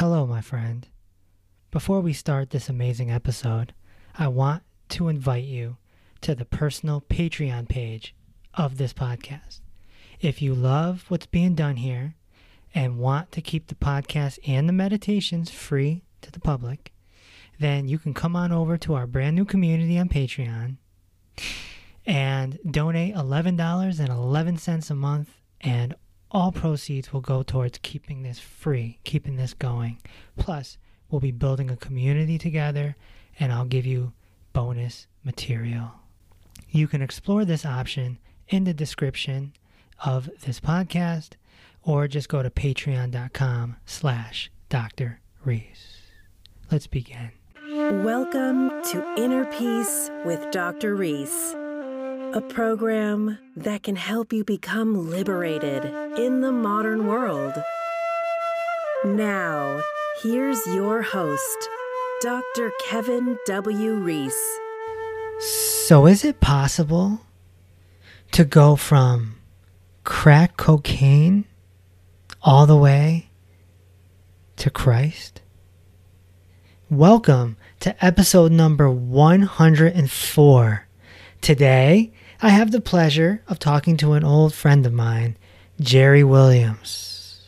Hello, my friend. Before we start this amazing episode, I want to invite you to the personal Patreon page of this podcast. If you love what's being done here and want to keep the podcast and the meditations free to the public, then you can come on over to our brand new community on Patreon and donate $11.11 a month and all proceeds will go towards keeping this free, keeping this going. Plus, we'll be building a community together and I'll give you bonus material. You can explore this option in the description of this podcast or just go to patreon.com slash Dr. Reese. Let's begin. Welcome to Inner Peace with Dr. Reese, a program that can help you become liberated in the modern world. Now, here's your host, Dr. Kevin W. Reese. So, is it possible to go from crack cocaine all the way to Christ? Welcome to episode number 104. Today, I have the pleasure of talking to an old friend of mine, Gerry Williams.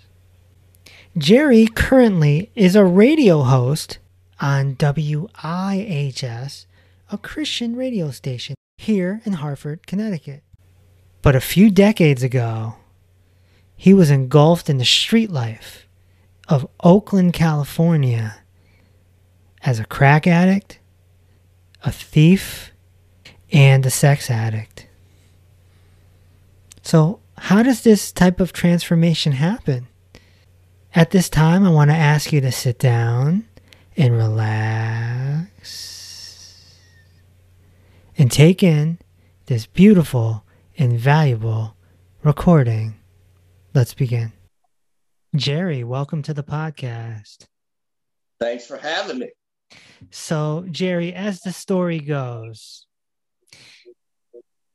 Gerry currently is a radio host on WIHS, a Christian radio station here in Hartford, Connecticut. But a few decades ago, he was engulfed in the street life of Oakland, California as a crack addict, a thief, and a sex addict. So, how does this type of transformation happen? At this time, I want to ask you to sit down and relax and take in this beautiful and valuable recording. Let's begin. Gerry, welcome to the podcast. Thanks for having me. So, Gerry, as the story goes,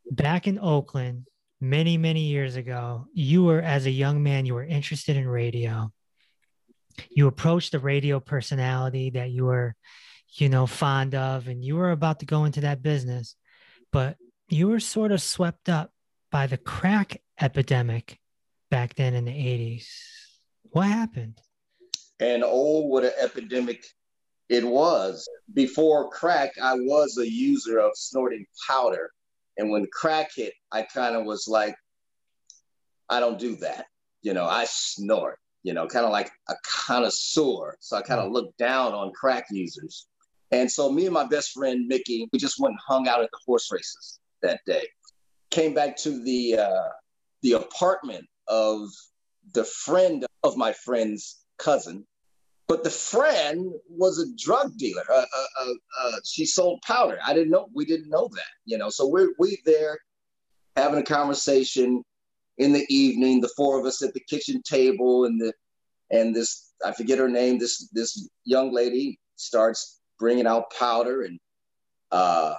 back in Oakland, many, many years ago, you were, as a young man, you were interested in radio. You approached the radio personality that you were, you know, fond of, and you were about to go into that business, but you were sort of swept up by the crack epidemic back then in the 80s. What happened? And oh, what an epidemic it was. Before crack, I was a user of snorting powder. And when crack hit, I kind of was like, I don't do that. You know, I snort, you know, kind of like a connoisseur. So I kind of looked down on crack users. And so me and my best friend, Mickey, we just went and hung out at the horse races that day. Came back to the uh, the apartment of the friend of my friend's cousin, but the friend was a drug dealer. Uh, uh, uh, uh, she sold powder. I didn't know. We didn't know that, you know. So we're we there having a conversation in the evening. The four of us at the kitchen table, and the and this I forget her name. This this young lady starts bringing out powder and uh,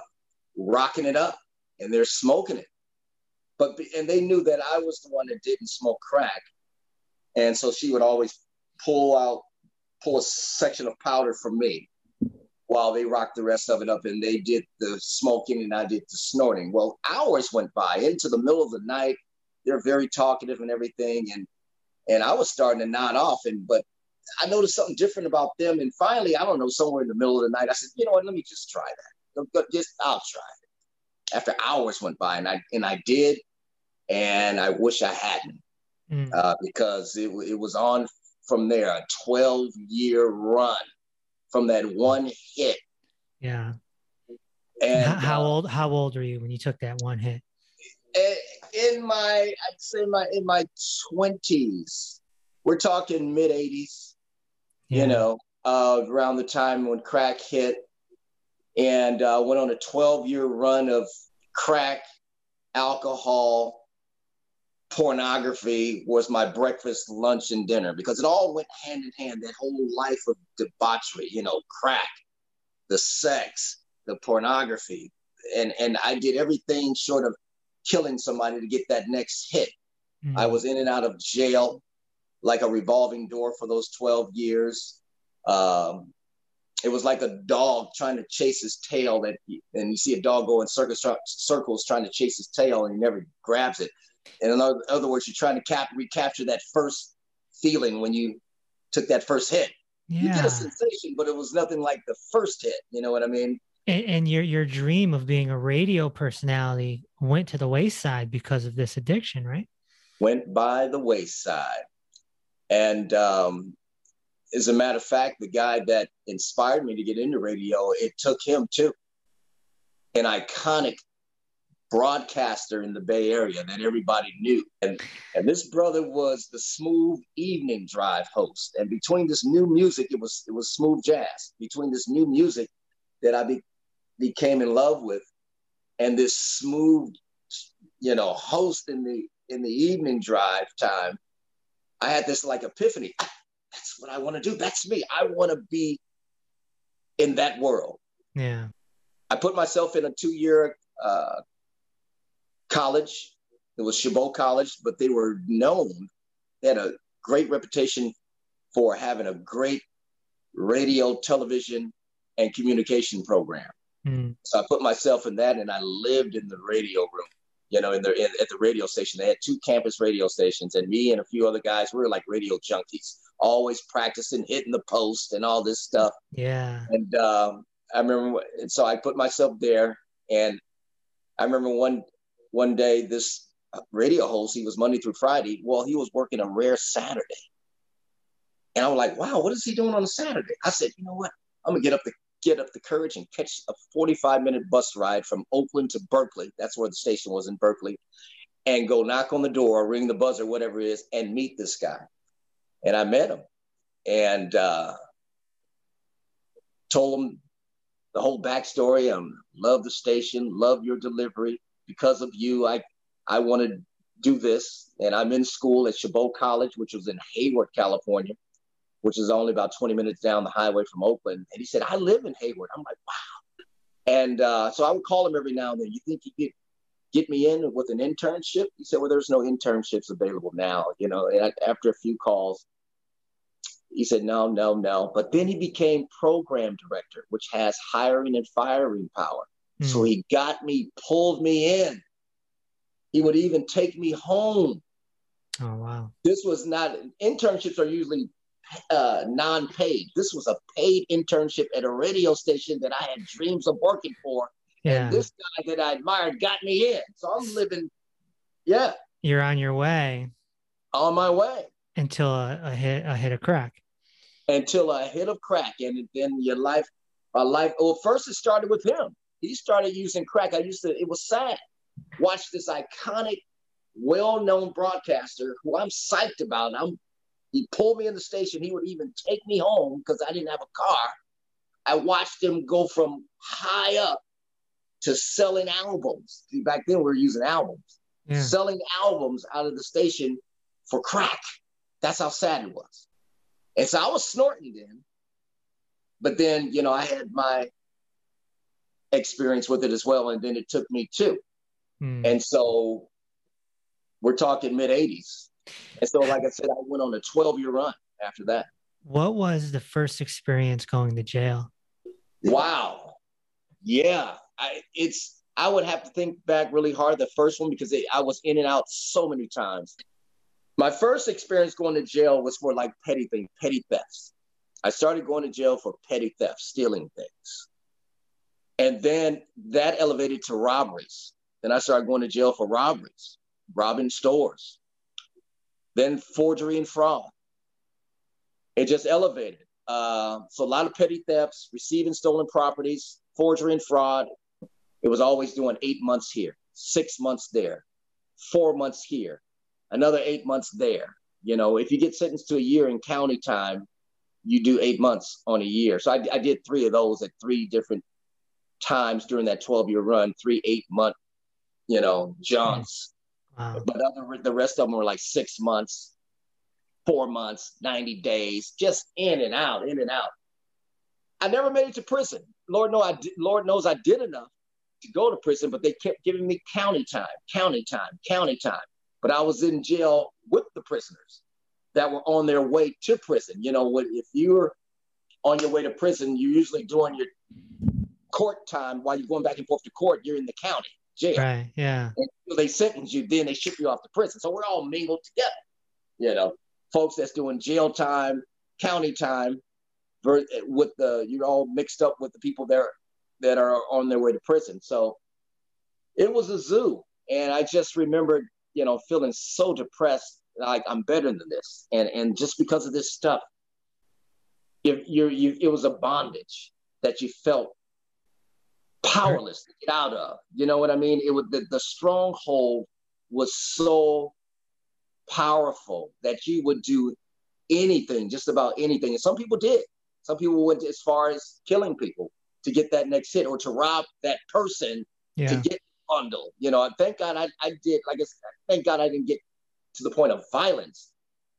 rocking it up, and they're smoking it. But and they knew that I was the one that didn't smoke crack, and so she would always pull out pull a section of powder from me while they rocked the rest of it up and they did the smoking and I did the snorting. Well, hours went by into the middle of the night. They're very talkative and everything. And and I was starting to nod off. And but I noticed something different about them. And finally, I don't know, somewhere in the middle of the night, I said, you know what, let me just try that. Just I'll try it. After hours went by and I and I did, and I wish I hadn't. Mm. Uh, because it, it was on from there, a 12 year run from that one hit. Yeah. And how, uh, old how old were you when you took that one hit? In my I'd say my in my 20s. We're talking mid 80s. Yeah. You know, uh, around the time when crack hit and uh, went on a 12 year run of crack, alcohol, pornography was my breakfast, lunch, and dinner because it all went hand in hand. That whole life of debauchery, you know, crack, the sex, the pornography, and and I did everything short of killing somebody to get that next hit. Mm-hmm. I was in and out of jail like a revolving door for those 12 years. Um, it was like a dog trying to chase his tail that and you see a dog go in circles circles trying to chase his tail and he never grabs it and in other, words you're trying to cap- recapture that first feeling when you took that first hit yeah. you get a sensation but it was nothing like the first hit you know what i mean and, and your your dream of being a radio personality went to the wayside because of this addiction right went by the wayside and um, as a matter of fact, the guy that inspired me to get into radio, it took him too. An iconic broadcaster in the Bay Area that everybody knew. And, and this brother was the smooth evening drive host. And between this new music, it was it was smooth jazz. Between this new music that I be, became in love with and this smooth, you know, host in the in the evening drive time, I had this like epiphany that's what I want to do. That's me. I want to be in that world. Yeah. I put myself in a two year uh, college. It was Chabot College, but they were known. They had a great reputation for having a great radio, television, and communication program. Mm. So I put myself in that and I lived in the radio room you know, in the in, at the radio station. They had two campus radio stations, and me and a few other guys, we were like radio junkies, always practicing, hitting the post, and all this stuff. Yeah. And um, I remember, and so I put myself there, and I remember one one day this radio host, he was Monday through Friday. Well, he was working a rare Saturday, and I was like, "Wow, what is he doing on a Saturday?" I said, "You know what? I'm gonna get up the get up the courage and catch a 45 minute bus ride from Oakland to Berkeley. That's where the station was in Berkeley. And go knock on the door, ring the buzzer, whatever it is, and meet this guy. And I met him and uh, told him the whole backstory. Um, love the station, love your delivery. Because of you, I I want to do this. And I'm in school at Chabot College, which was in Hayward, California which is only about 20 minutes down the highway from Oakland. And he said, I live in Hayward. I'm like, wow. And uh, so I would call him every now and then. You think you could get me in with an internship? He said, well, there's no internships available now. You know, and after a few calls, he said, no, no, no. But then he became program director, which has hiring and firing power. Mm. So he got me, pulled me in. He would even take me home. Oh, wow. This was not, internships are usually uh, non-paid. This was a paid internship at a radio station that I had dreams of working for. Yeah. And this guy that I admired got me in. So I'm living, yeah. You're on your way. On my way. Until a, a hit a hit of crack. Until a hit of crack. And then your life, my life, well, first it started with him. He started using crack. I used to, it was sad. Watch this iconic, well-known broadcaster who I'm psyched about. I'm he pulled me in the station. He would even take me home because I didn't have a car. I watched him go from high up to selling albums. Back then, we were using albums, yeah. selling albums out of the station for crack. That's how sad it was. And so I was snorting then. But then, you know, I had my experience with it as well. And then it took me too. Hmm. And so we're talking mid 80s. And so, like I said, I went on a 12 year run after that. What was the first experience going to jail? Wow. Yeah. I, it's, I would have to think back really hard the first one because it, I was in and out so many times. My first experience going to jail was for like petty things, petty thefts. I started going to jail for petty theft, stealing things. And then that elevated to robberies. Then I started going to jail for robberies, robbing stores, then forgery and fraud. It just elevated. Uh, so a lot of petty thefts, receiving stolen properties, forgery and fraud. It was always doing eight months here, six months there, four months here, another eight months there. You know, if you get sentenced to a year in county time, you do eight months on a year. So I, I did three of those at three different times during that 12 year run, three eight month, you know, mm-hmm. jaunts. Wow. But other, the rest of them were like six months, four months, 90 days, just in and out, in and out. I never made it to prison. Lord, know I did, Lord knows I did enough to go to prison, but they kept giving me county time, county time, county time. But I was in jail with the prisoners that were on their way to prison. You know, if you're on your way to prison, you're usually doing your court time while you're going back and forth to court. You're in the county jail. Right. Yeah. And they sentence you, then they ship you off to prison. So we're all mingled together. You know, folks that's doing jail time, county time, with the you're all mixed up with the people there that are on their way to prison. So it was a zoo, and I just remembered, you know, feeling so depressed, like I'm better than this, and and just because of this stuff, you're you, it was a bondage that you felt powerless to get out of. You know what I mean? It was the, the stronghold was so powerful that you would do anything, just about anything. And some people did. Some people went as far as killing people to get that next hit or to rob that person yeah. to get bundle. You know, thank God I, I did, like I said, thank God I didn't get to the point of violence,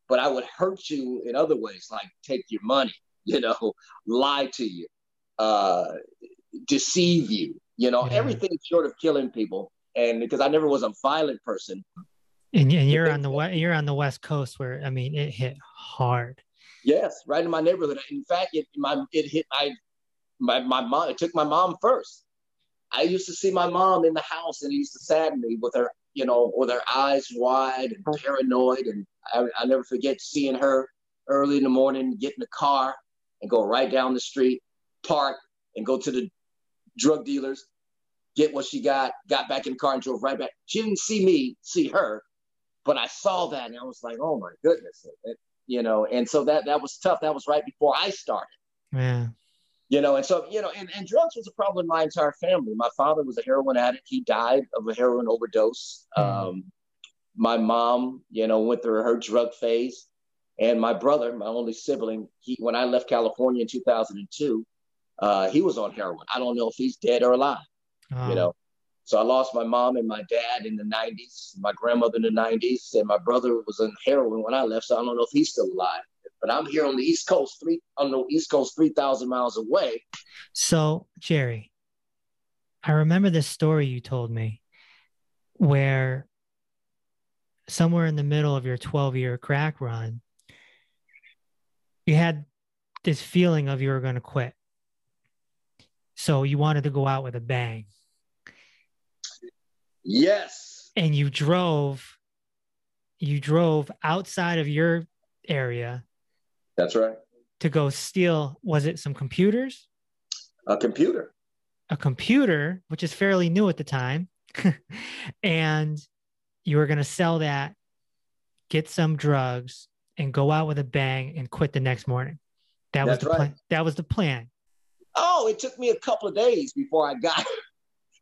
but I would hurt you in other ways, like take your money, you know, lie to you, uh, deceive you, you know, yeah. everything short of killing people. And because I never was a violent person. And, and you're on the west, you're on the west coast where I mean it hit hard. Yes, right in my neighborhood. In fact, it my it hit my my my mom. It took my mom first. I used to see my mom in the house, and it used to sadden me with her, you know, with her eyes wide and paranoid. And I, I never forget seeing her early in the morning, get in the car and go right down the street, park, and go to the drug dealers, get what she got, got back in the car and drove right back. She didn't see me, see her, but I saw that and I was like, oh my goodness, it, you know. And so that that was tough. That was right before I started. Yeah. You know, and so you know, and, and drugs was a problem in my entire family. My father was a heroin addict. He died of a heroin overdose. Mm. Um, my mom, you know, went through her drug phase. And my brother, my only sibling, he when I left California in 2002, uh, he was on heroin. I don't know if he's dead or alive. Oh. You know, so I lost my mom and my dad in the 90s, my grandmother in the 90s, and my brother was on heroin when I left. So I don't know if he's still alive. But I'm here on the East Coast, three on the East Coast, three thousand miles away. So Gerry, I remember this story you told me, where somewhere in the middle of your 12 year crack run, you had this feeling of you were going to quit. So you wanted to go out with a bang. Yes. And you drove you drove outside of your area. That's right. To go steal was it some computers? A computer. A computer, which is fairly new at the time. and you were going to sell that, get some drugs and go out with a bang and quit the next morning. That That's was the right. plan. That was the plan. Oh, it took me a couple of days before I got it.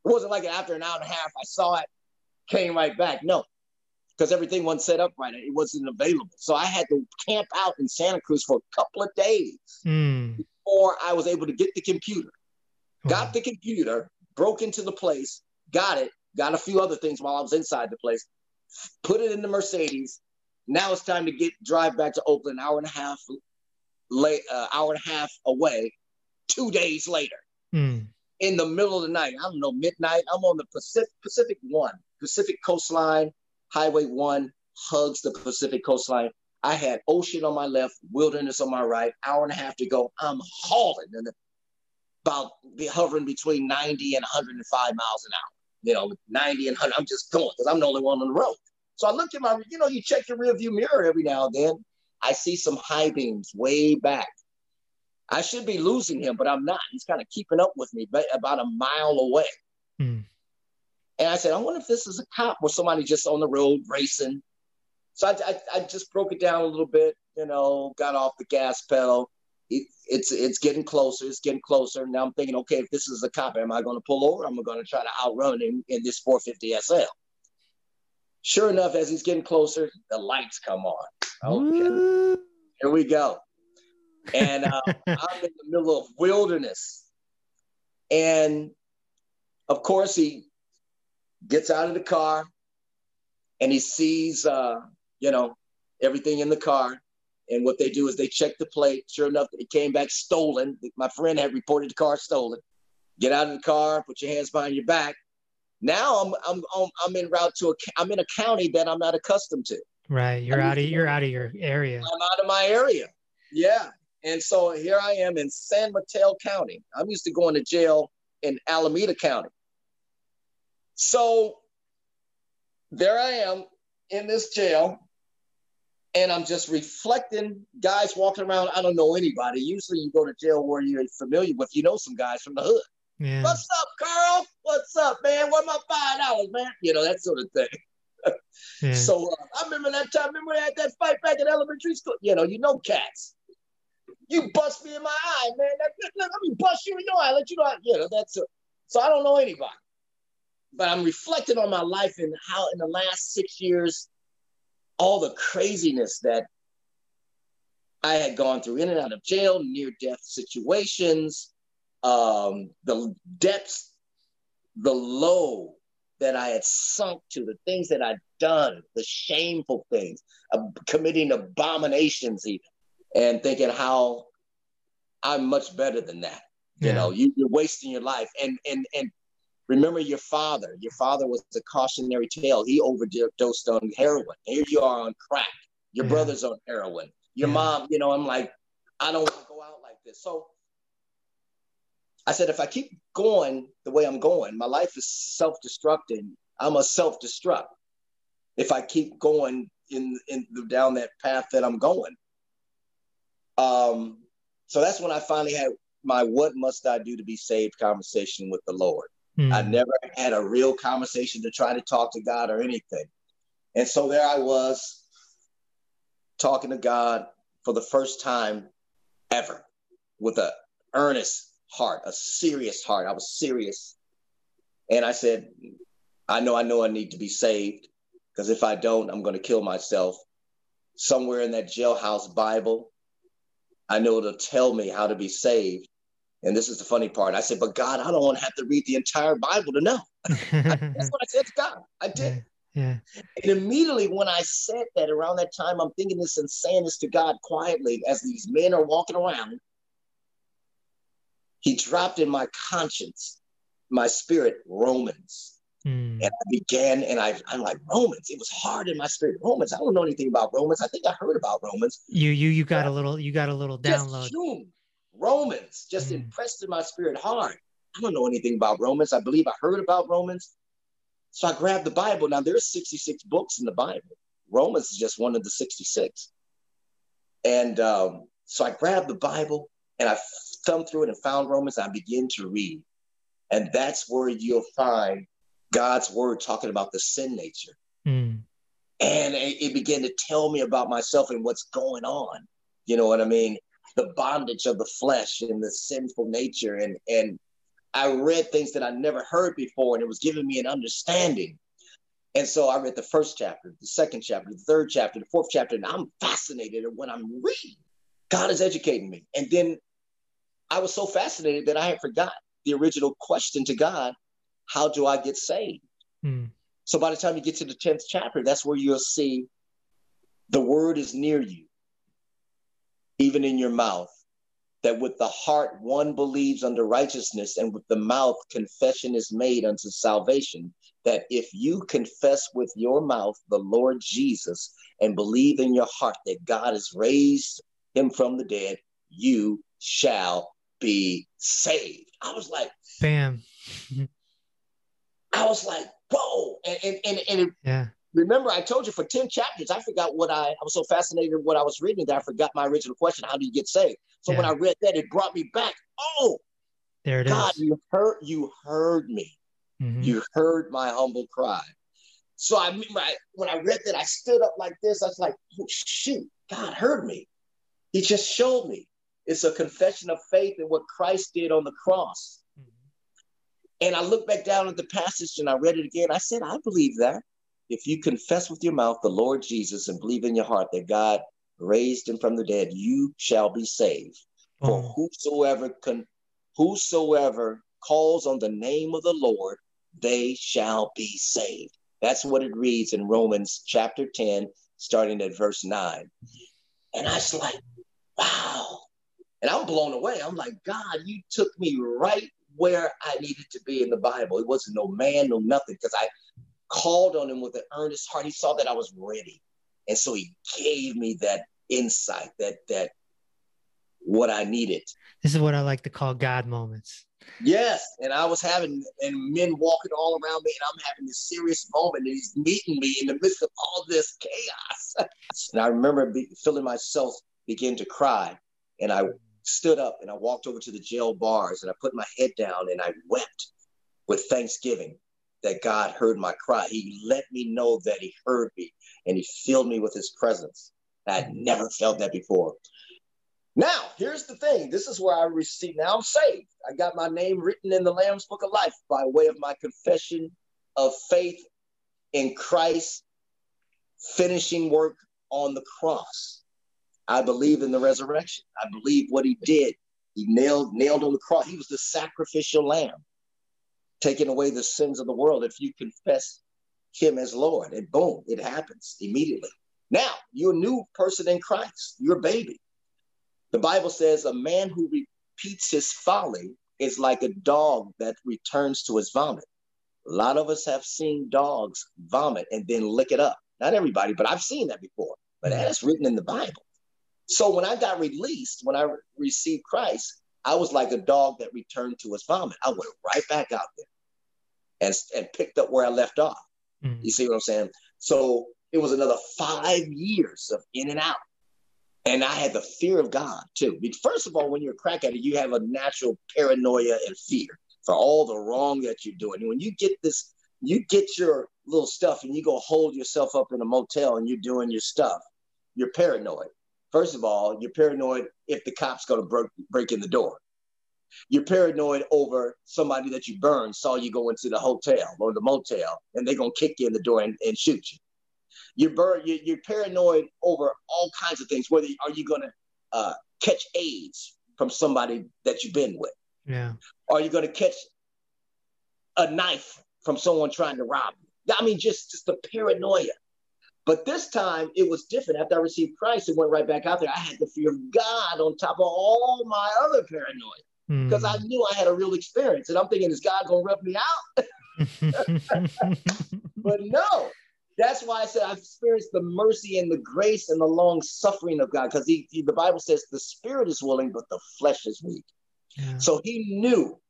It wasn't like after an hour and a half, I saw it, came right back. No, because everything wasn't set up right. It wasn't available. So I had to camp out in Santa Cruz for a couple of days mm. before I was able to get the computer. Got the computer, broke into the place, got it, got a few other things while I was inside the place, put it in the Mercedes. Now it's time to get drive back to Oakland, hour and a half late, uh, hour and a half away, two days later mm. in the middle of the night. I don't know, midnight. I'm on the Pacific, Pacific One, Pacific Coastline, Highway One hugs the Pacific Coastline. I had ocean on my left, wilderness on my right, hour and a half to go. I'm hauling and about be hovering between 90 and 105 miles an hour. You know, 90 and 100. I'm just going because I'm the only one on the road. So I look at my, you know, you check your rearview mirror every now and then. I see some high beams way back. I should be losing him, but I'm not. He's kind of keeping up with me, but about a mile away. Hmm. And I said, I wonder if this is a cop or somebody just on the road racing. So I, I, I just broke it down a little bit, you know, got off the gas pedal. It, it's it's getting closer. It's getting closer. Now I'm thinking, okay, if this is a cop, am I going to pull over? I'm going to try to outrun him in this 450 SL. Sure enough, as he's getting closer, the lights come on. Okay, here we go and uh, I'm in the middle of wilderness. And of course, he gets out of the car and he sees, uh, you know, everything in the car. And what they do is they check the plate. Sure enough, it came back stolen. My friend had reported the car stolen. Get out of the car, put your hands behind your back. Now I'm I'm I'm, I'm in route to a I'm in a county that I'm not accustomed to. Right, you're I'm out of you're out of your area. I'm out of my area. Yeah, And so here I am in San Mateo County. I'm used to going to jail in Alameda County. So there I am in this jail, and I'm just reflecting guys walking around. I don't know anybody. Usually you go to jail where you're familiar with, you know, some guys from the hood. Yeah. What's up, Carl? What's up, man? Where my five dollars, man? You know, that sort of thing. yeah. So uh, I remember that time. Remember that that fight back in elementary school. You know, you know cats. You bust me in my eye, man. Let, me bust you in your eye. Let you know. You know that's a, so I don't know anybody, but I'm reflecting on my life and how in the last six years, all the craziness that I had gone through in and out of jail, near death situations, um, the depths, the low that I had sunk to, the things that I'd done, the shameful things, uh, committing abominations, even, and thinking how I'm much better than that. You know, you, you're wasting your life, and and and remember your father. Your father was a cautionary tale. He overdosed on heroin. Here you are on crack. Your yeah. brother's on heroin. Your yeah. mom. You know, I'm like, I don't want to go out like this. So I said, if I keep going the way I'm going, my life is self-destructing. I'm a self-destruct if I keep going in in the, down that path that I'm going. Um, so that's when I finally had my "What must I do to be saved?" conversation with the Lord. Mm. I never had a real conversation to try to talk to God or anything, and so there I was talking to God for the first time ever with a earnest heart, a serious heart. I was serious. And I said, I know, I know I need to be saved because if I don't, I'm going to kill myself. Somewhere in that jailhouse Bible, I know it'll tell me how to be saved. And this is the funny part. I said, but God, I don't want to have to read the entire Bible to know. That's what I said to God. I did. Yeah. And immediately when I said that around that time, I'm thinking this and saying this to God quietly as these men are walking around he dropped in my conscience, my spirit, Romans. Mm. And I began, and I, I'm like Romans. It was hard in my spirit. Romans. I don't know anything about Romans. I think I heard about Romans. You, you, you got a little, you got a little download. Romans just mm. impressed in my spirit hard. I don't know anything about Romans. I believe I heard about Romans. So I grabbed the Bible. Now there's 66 books in the Bible. Romans is just one of the 66. And um, so I grabbed the Bible and I thumbed through it and found Romans. I begin to read. And that's where you'll find God's word talking about the sin nature. Mm. And it, it began to tell me about myself and what's going on. You know what I mean? The bondage of the flesh and the sinful nature. And, and I read things that I never heard before, and it was giving me an understanding. And so I read the first chapter, the second chapter, the third chapter, the fourth chapter, and I'm fascinated at what I'm reading. God is educating me. And then I was so fascinated that I had forgot the original question to God how do I get saved? Hmm. So by the time you get to the 10th chapter, that's where you'll see the word is near you, even in your mouth. That with the heart one believes unto righteousness, and with the mouth confession is made unto salvation. That if you confess with your mouth the Lord Jesus and believe in your heart that God has raised him from the dead, you shall be saved. I was like, bam. I was like, whoa. And and and, and it, yeah. Remember, I told you for 10 chapters, I forgot what I, I was so fascinated with what I was reading that I forgot my original question, how do you get saved? So yeah. when I read that, it brought me back. Oh, there it God, is. you heard you heard me. Mm-hmm. You heard my humble cry. So I, I when I read that, I stood up like this. I was like, oh shoot, God heard me. He just showed me. It's a confession of faith in what Christ did on the cross. And I look back down at the passage and I read it again. I said, I believe that. If you confess with your mouth the Lord Jesus and believe in your heart that God raised him from the dead, you shall be saved. For mm. whosoever con- whosoever calls on the name of the Lord, they shall be saved. That's what it reads in Romans chapter 10, starting at verse 9. And I was like, wow, and I'm blown away. I'm like, God, you took me right where I needed to be in the Bible. It wasn't no man, no nothing, because I called on him with an earnest heart. He saw that I was ready. And so he gave me that insight, that that what I needed. This is what I like to call God moments. Yes, and I was having and men walking all around me, and I'm having this serious moment, and he's meeting me in the midst of all this chaos. and I remember be, feeling myself begin to cry, and I stood up and I walked over to the jail bars, and I put my head down and I wept with thanksgiving that God heard my cry. He let me know that He heard me, and He filled me with His presence. I had never felt that before. Now, here's the thing. This is where I received. Now I'm saved. I got my name written in the Lamb's Book of Life by way of my confession of faith in Christ finishing work on the cross. I believe in the resurrection. I believe what he did. He nailed nailed on the cross. He was the sacrificial lamb, taking away the sins of the world. If you confess him as Lord, and boom, it happens immediately. Now you're a new person in Christ. You're a baby. The Bible says a man who repeats his folly is like a dog that returns to his vomit. A lot of us have seen dogs vomit and then lick it up. Not everybody, but I've seen that before. But that's written in the Bible. So when I got released, when I re- received Christ, I was like a dog that returned to his vomit. I went right back out there and, and picked up where I left off. Mm. You see what I'm saying? So it was another five years of in and out. And I had the fear of God too. First of all, when you're a crack addict, you have a natural paranoia and fear for all the wrong that you're doing. And when you get this, you get your little stuff and you go hold yourself up in a motel and you're doing your stuff, you're paranoid. First of all, you're paranoid if the cop's going to break, break in the door. You're paranoid over somebody that you burned saw you go into the hotel or the motel and they're going to kick you in the door and, and shoot you. You're, bur- you're paranoid over all kinds of things. Whether are you going to uh, catch AIDS from somebody that you've been with? Yeah. Are you going to catch a knife from someone trying to rob you? I mean, just just the paranoia. But this time it was different. After I received Christ and went right back out there, I had the fear of God on top of all my other paranoia because mm. I knew I had a real experience. And I'm thinking, is God going to rub me out? but no, that's why I said I've experienced the mercy and the grace and the long suffering of God because he, he, the Bible says the spirit is willing, but the flesh is weak. Yeah. So he knew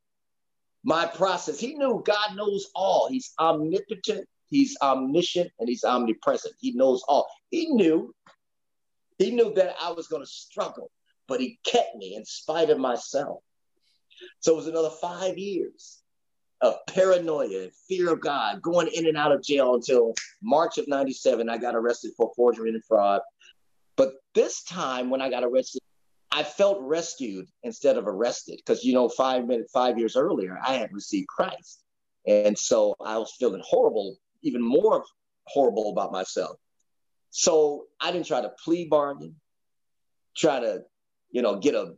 my process. He knew God knows all. He's omnipotent, he's omniscient, and he's omnipresent. He knows all. He knew, he knew that I was going to struggle, but he kept me in spite of myself. So it was another five years of paranoia and fear of God, going in and out of jail until March of 97. I got arrested for forgery and fraud. But this time when I got arrested, I felt rescued instead of arrested because, you know, five minutes, five years earlier, I had received Christ. And so I was feeling horrible, even more horrible about myself. So I didn't try to plea bargain, try to, you know, get a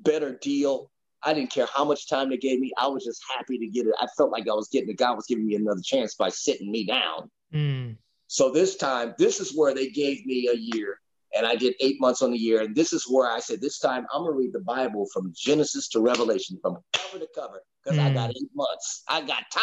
better deal. I didn't care how much time they gave me. I was just happy to get it. I felt like I was getting, the God was giving me another chance by sitting me down. Mm. So this time, this is where they gave me a year and I did eight months on the year. And this is where I said, this time I'm going to read the Bible from Genesis to Revelation, from cover to cover, because mm. I got eight months. I got time.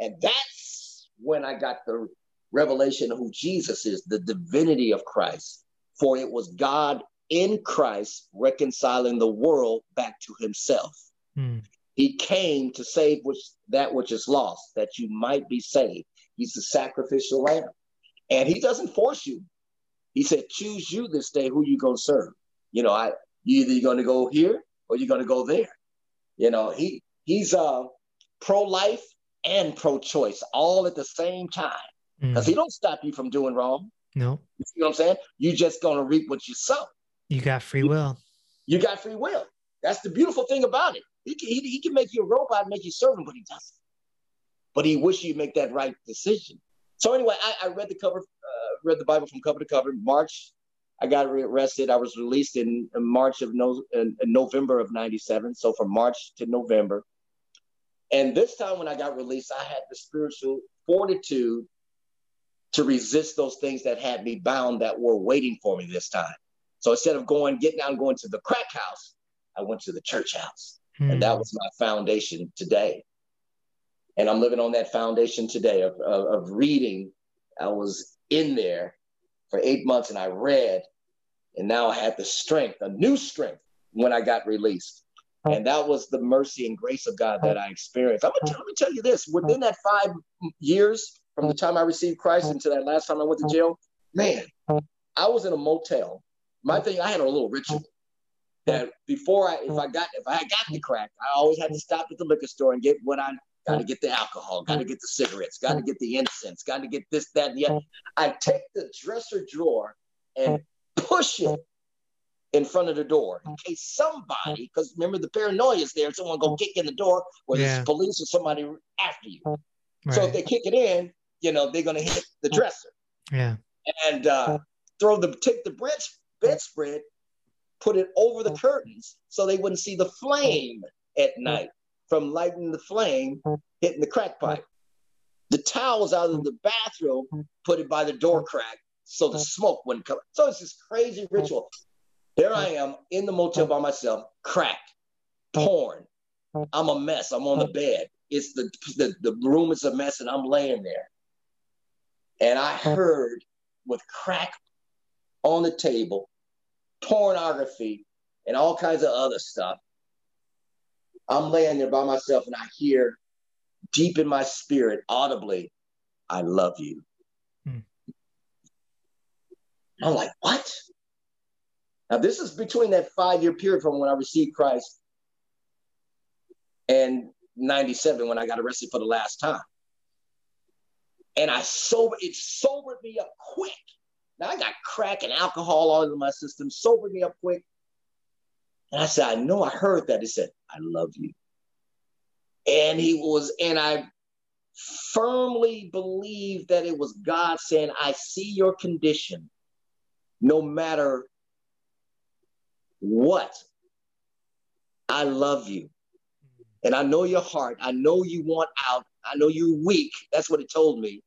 And that's when I got the revelation of who Jesus is, the divinity of Christ. For it was God in Christ reconciling the world back to himself. Mm. He came to save which, that which is lost, that you might be saved. He's the sacrificial lamb. And he doesn't force you. He said, choose you this day who you're gonna serve. You know, I you either gonna go here or you're gonna go there. You know, he he's uh pro-life and pro-choice all at the same time. Because mm. he don't stop you from doing wrong. No. You see what I'm saying? You're just gonna reap what you sow. You got free will. You got free will. That's the beautiful thing about it. He can, he, he can make you a robot and make you serve him, but he doesn't. But he wish you make that right decision. So anyway, I, I read the cover, uh, read the Bible from cover to cover. March, I got arrested. I was released in, in March of no, in, in November of '97. So from March to November, and this time when I got released, I had the spiritual fortitude to resist those things that had me bound that were waiting for me this time. So instead of going, getting out and going to the crack house, I went to the church house. Hmm. And that was my foundation today. And I'm living on that foundation today of, of, of reading. I was in there for eight months and I read, and now I had the strength, a new strength when I got released. And that was the mercy and grace of God that I experienced. I'm gonna, let me tell you this within that five years from the time I received Christ until that last time I went to jail, man, I was in a motel. My thing, I had a little ritual that before I, if I got, if I got the crack, I always had to stop at the liquor store and get what I got to get the alcohol, got to get the cigarettes, got to get the incense, got to get this, that, and the other. I take the dresser drawer and push it in front of the door in case somebody, because remember the paranoia is there, someone go kick in the door, whether Yeah. it's police or somebody after you. So if they kick it in, you know they're gonna hit the dresser. Yeah. and uh, throw the take the bed bedspread, put it over the curtains so they wouldn't see the flame at night from lighting the flame hitting the crack pipe. The towels out of the bathroom, put it by the door crack so the smoke wouldn't come. So it's this crazy ritual. There I am in the motel by myself, crack, porn. I'm a mess. I'm on the bed. It's the, the the room is a mess, and I'm laying there. And I heard with crack on the table, pornography, and all kinds of other stuff. I'm laying there by myself, and I hear deep in my spirit, audibly, "I love you." Hmm. I'm like, what? Now, this is between that five year period from when I received Christ and 97 when I got arrested for the last time. And I sober, it sobered me up quick. Now I got crack and alcohol all in my system, sobered me up quick. And I said, I know I heard that. He said, I love you. And he was, and I firmly believe that it was God saying, I see your condition no matter what. I love you. And I know your heart. I know you want out. I know you're weak. That's what it told me.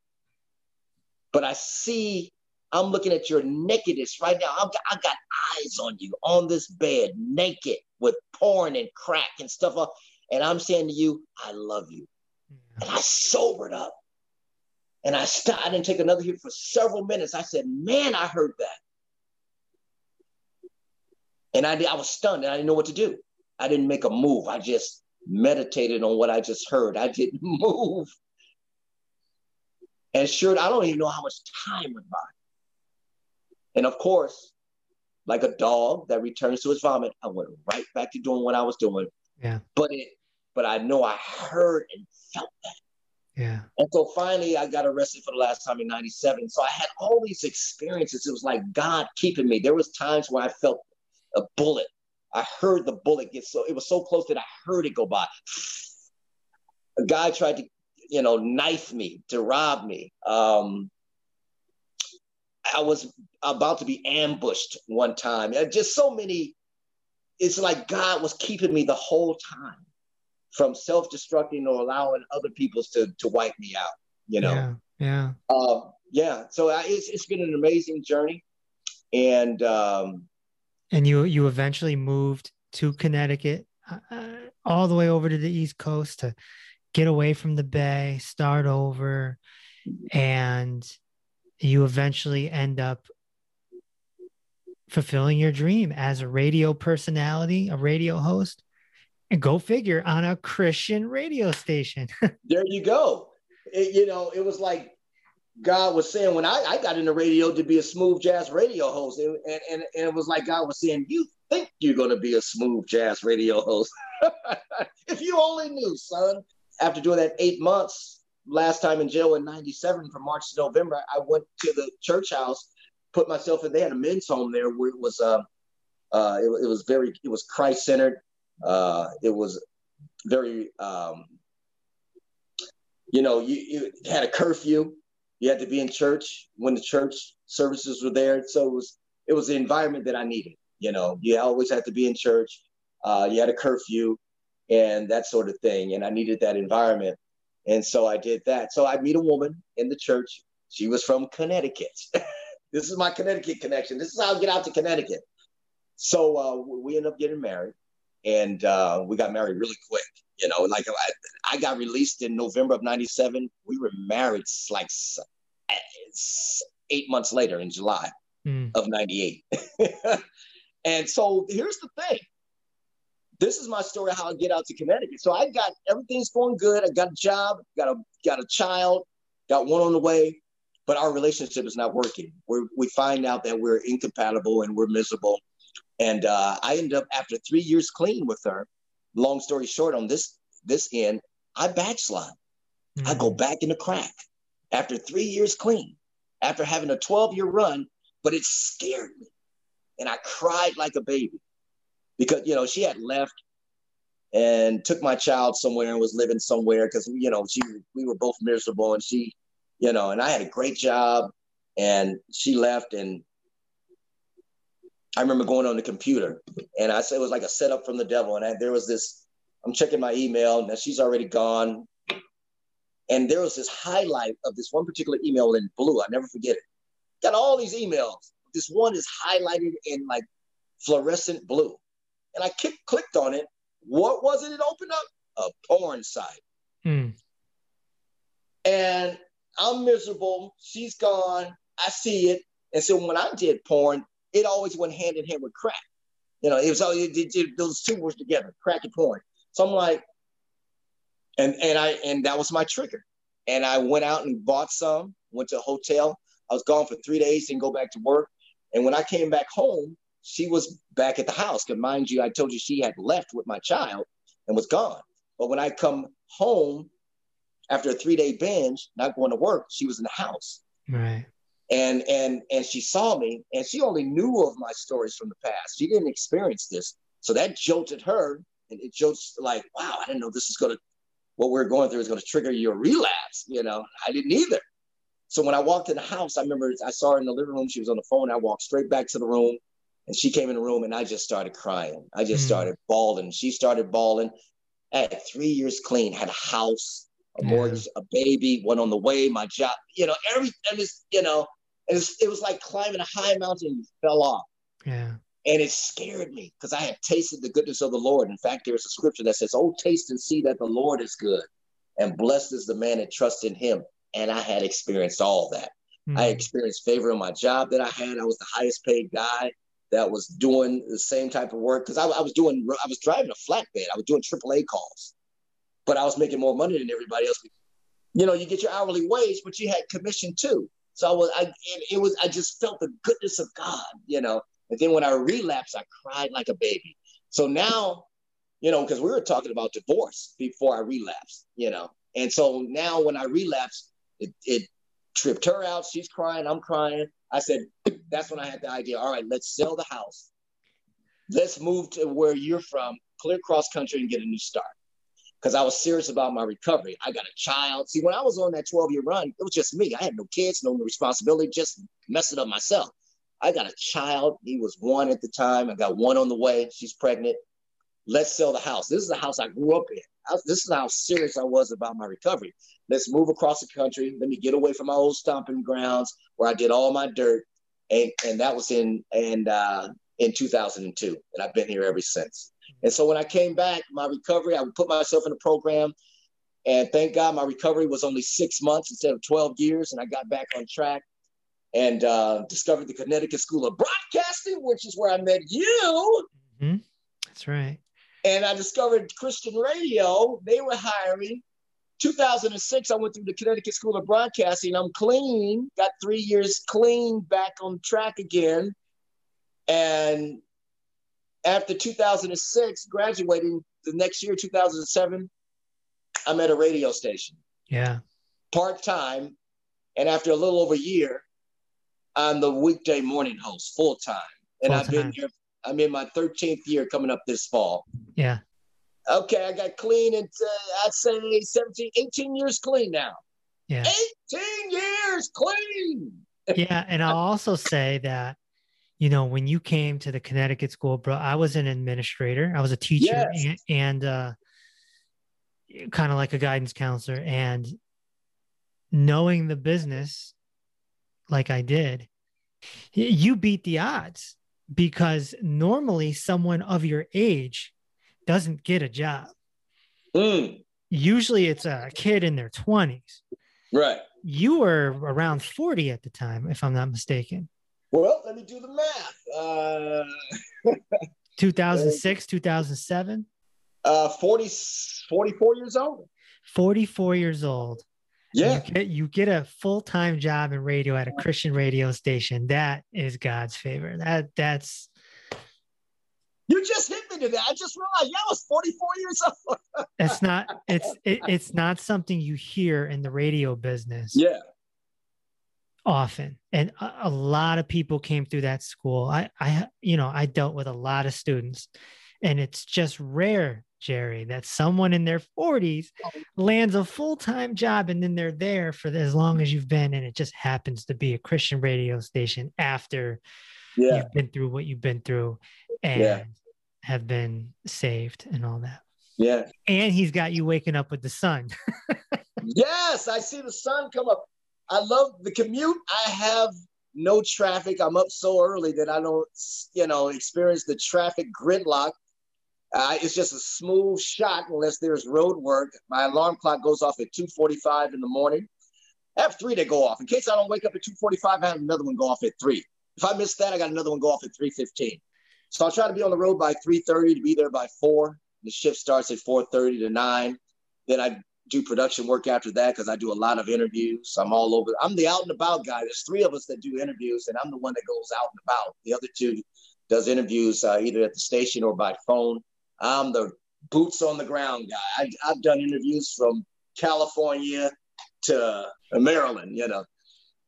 But I see, I'm looking at your nakedness right now. I've got, I got eyes on you on this bed, naked with porn and crack and stuff. up. And I'm saying to you, I love you. And I sobered up. And I stopped. I didn't take another hit for several minutes. I said, Man, I heard that. And I, I was stunned and I didn't know what to do. I didn't make a move. I just meditated on what I just heard. I didn't move. And sure, I don't even know how much time went by. And of course, like a dog that returns to his vomit, I went right back to doing what I was doing. Yeah. But it, but I know I heard and felt that. Yeah. And so finally, I got arrested for the last time in '97. So I had all these experiences. It was like God keeping me. There was times where I felt a bullet. I heard the bullet get so. It was so close that I heard it go by. A guy tried to, you know, knife me to rob me. Um, I was about to be ambushed one time. Just so many. It's like God was keeping me the whole time from self-destructing or allowing other people to to wipe me out. You know. Yeah. Yeah. Um, yeah. So I, it's it's been an amazing journey, and um, And you you eventually moved to Connecticut, uh, all the way over to the East Coast to get away from the Bay, start over, and you eventually end up fulfilling your dream as a radio personality, a radio host, and go figure on a Christian radio station. there you go. It, you know, it was like God was saying when I, I got in the radio to be a smooth jazz radio host, and, and, and, and it was like God was saying, You think you're going to be a smooth jazz radio host. if you only knew, son. After doing that eight months, last time in jail in 97 from March to November, I went to the church house, put myself in, they had a men's home there where it was, uh, uh, it, it was very, it was Christ centered. Uh, it was very, um, you know, you, you had a curfew. You had to be in church when the church services were there. So it was it was the environment that I needed. You know, you always had to be in church. Uh, you had a curfew and that sort of thing. And I needed that environment. And so I did that. So I meet a woman in the church. She was from Connecticut. this is my Connecticut connection. This is how I get out to Connecticut. So uh, we end up getting married and uh, we got married really quick. You know, like I, I got released in November of '97. We were married like eight months later in July Mm, of '98. and so here's the thing: this is my story how I get out to Connecticut. So I got everything's going good. I got a job, got a got a child, got one on the way, but our relationship is not working. we we find out that we're incompatible and we're miserable. And uh, I ended up after three years clean with her. Long story short, on this this end, I backslide. Mm-hmm. I go mm. back in the crack after three years clean, after having a 12 year run, but it scared me. And I cried like a baby because, you know, she had left and took my child somewhere and was living somewhere because, you know, she, we were both miserable and she, you know, and I had a great job and she left and I remember going on the computer and I said it was like a setup from the devil. And I, there was this, I'm checking my email and she's already gone. And there was this highlight of this one particular email in blue. I never forget it. Got all these emails. This one is highlighted in like fluorescent blue. And I kick, clicked on it. What was it? It opened up a porn site. Hmm. And I'm miserable. She's gone. I see it. And so when I did porn, it always went hand in hand with crack. You know, it was all it, it, it, those two words together, crack and porn. So I'm like, and and I and that was my trigger. And I went out and bought some, went to a hotel. I was gone for three days, didn't go back to work. And when I came back home, she was back at the house. Because mind you, I told you she had left with my child and was gone. But when I come home after a three day binge, not going to work, she was in the house. Right and and and she saw me and she only knew of my stories from the past. She didn't experience this. So that jolted her and it jolts like wow i didn't know this is going to what we're going through is going to trigger your relapse you know? I didn't either. So when i walked in the house i remember i saw her in the living room. She was on the phone. I walked straight back to the room and she came in the room and i just started crying. I just mm. started bawling. She started bawling. I had three years clean had a house a mortgage, a baby, one on the way, my job, you know, everything this, you know, it was, it was like climbing a high mountain and you fell off. Yeah. And it scared me because I had tasted the goodness of the Lord. In fact, there's a scripture that says, Oh, taste and see that the Lord is good, and blessed is the man that trusts in him. And I had experienced all that. Mm-hmm. I experienced favor in my job that I had. I was the highest paid guy that was doing the same type of work because I, I was doing, I was driving a flatbed. I was doing AAA calls, but I was making more money than everybody else. You know, you get your hourly wage, but you had commission too. So I was, I, it, was, I just felt the goodness of God, you know. And then when I relapsed, I cried like a baby. So now, you know, because we were talking about divorce before I relapsed, you know. And so now when I relapsed, it, it tripped her out. She's crying. I'm crying. I said, that's when I had the idea. All right, let's sell the house. Let's move to where you're from, clear cross country, and get a new start because I was serious about my recovery. I got a child. See, when I was on that 12 year run, it was just me. I had no kids, no responsibility, just messing up myself. I got a child. He was one at the time. I got one on the way. She's pregnant. Let's sell the house. This is the house I grew up in. this is how serious I was about my recovery. Let's move across the country. Let me get away from my old stomping grounds where I did all my dirt. And, and that was in, and, uh, in 2002. And I've been here ever since. And so when I came back, my recovery, I would put myself in a program. And thank God my recovery was only six months instead of 12 years. And I got back on track and uh, discovered the Connecticut School of Broadcasting, which is where I met you. Mm-hmm. That's right. And I discovered Christian radio. They were hiring. 2006, I went through the Connecticut School of Broadcasting. I'm clean, got three years clean, back on track again. And after 2006, graduating the next year, 2007, I'm at a radio station. Yeah. Part time. And after a little over a year, I'm the weekday morning host full time. And full-time. I've been here, I'm in my 13th year coming up this fall. Yeah. Okay, I got clean and uh, I'd say 17, 18 years clean now. Yeah. 18 years clean. yeah. And I'll also say that you know, when you came to the Connecticut school, bro, I was an administrator. I was a teacher yes. and, and uh, kind of like a guidance counselor. And knowing the business like I did, you beat the odds because normally someone of your age doesn't get a job. Mm. Usually it's a kid in their 20s. Right. You were around 40 at the time, if I'm not mistaken. Well, let me do the math. Uh, 2006, 2007. Uh, 40, 44 years old. 44 years old. Yeah. You get, you get a full time job in radio at a Christian radio station. That is God's favor. That that's You just hit me to that. I just realized yeah, I was 44 years old. it's not it's it, it's not something you hear in the radio business yeah. Often and a, a lot of people came through that school i i you know i dealt with a lot of students and it's just rare Gerry that someone in their 40s lands a full-time job and then they're there for as long as you've been and it just happens to be a christian radio station after Yeah. you've been through what you've been through and Yeah. have been saved and all that Yeah. and he's got you waking up with the sun Yes, I see the sun come up. I love the commute. I have no traffic. I'm up so early that I don't, you know, experience the traffic gridlock. Uh, it's just a smooth shot unless there's road work. My alarm clock goes off at 2:45 in the morning. I have three that go off. In case I don't wake up at 2:45, I have another one go off at three. If I miss that, I got another one go off at 3:15. So I'll try to be on the road by 3:30 to be there by four. The shift starts at 4:30 to nine. Then I do production work after that because I do a lot of interviews. I'm all over. I'm the out and about guy. There's three of us that do interviews, and I'm the one that goes out and about. The other two does interviews uh, either at the station or by phone. I'm the boots on the ground guy. I, I've done interviews from California to Maryland. You know,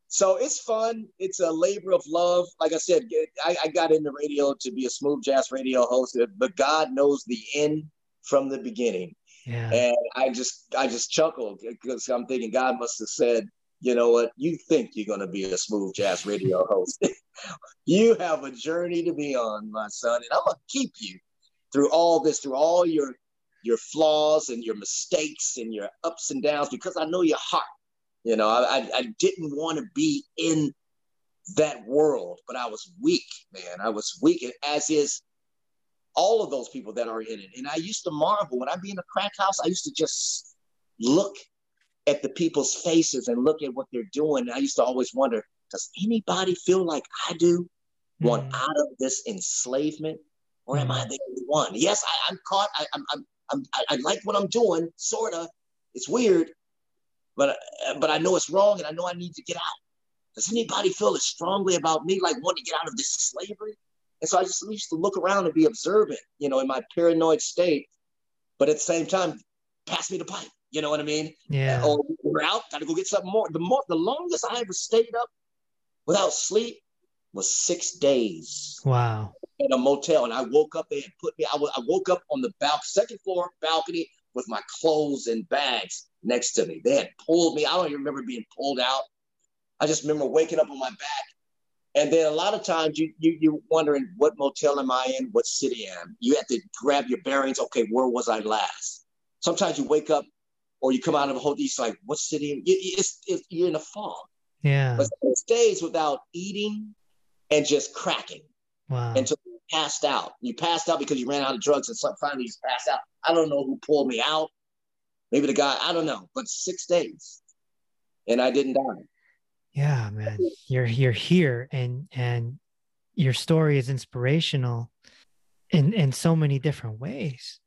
so it's fun. It's a labor of love. Like I said, I, I got into radio to be a smooth jazz radio host, but God knows the end from the beginning. Yeah And I just I just chuckled because I'm thinking God must have said, you know what, you think you're gonna be a smooth jazz radio host. you have a journey to be on, my son, and I'm gonna keep you through all this, through all your your flaws and your mistakes and your ups and downs, because I know your heart. You know, I, I, didn't want to be in that world, but I was weak, man. I was weak, as is all of those people that are in it. And I used to marvel when I'd be in a crack house, I used to just look at the people's faces and look at what they're doing. And I used to always wonder, does anybody feel like I do? Want Mm. out of this enslavement? Or am I the only one? Yes, I, I'm caught. I, I'm, I'm, I'm, I, I like what I'm doing, sort of. It's weird, but but I know it's wrong, and I know I need to get out. Does anybody feel as strongly about me, like wanting to get out of this slavery? And so I just used to look around and be observant, you know, in my paranoid state. But at the same time, pass me the pipe. You know what I mean? yeah Or we're out, gotta go get something more. The more the longest I ever stayed up without sleep was six days wow in a motel. And I woke up, they had put me, I wa- I woke up on the bal- second floor balcony with my clothes and bags next to me. They had pulled me. I don't even remember being pulled out. I just remember waking up on my back. And then a lot of times you, you you're wondering what motel am I in, what city am. You have to grab your bearings. Okay, where was I last? Sometimes you wake up or you come out of a hotel. It's like, what city? It's, it's, you're in a fog. yeah But six days without eating and just cracking wow until you passed out. You passed out because you ran out of drugs and some, finally you passed out. I don't know who pulled me out. Maybe the guy, I don't know, but six days and I didn't die. Yeah man you're you're here and and your story is inspirational in in so many different ways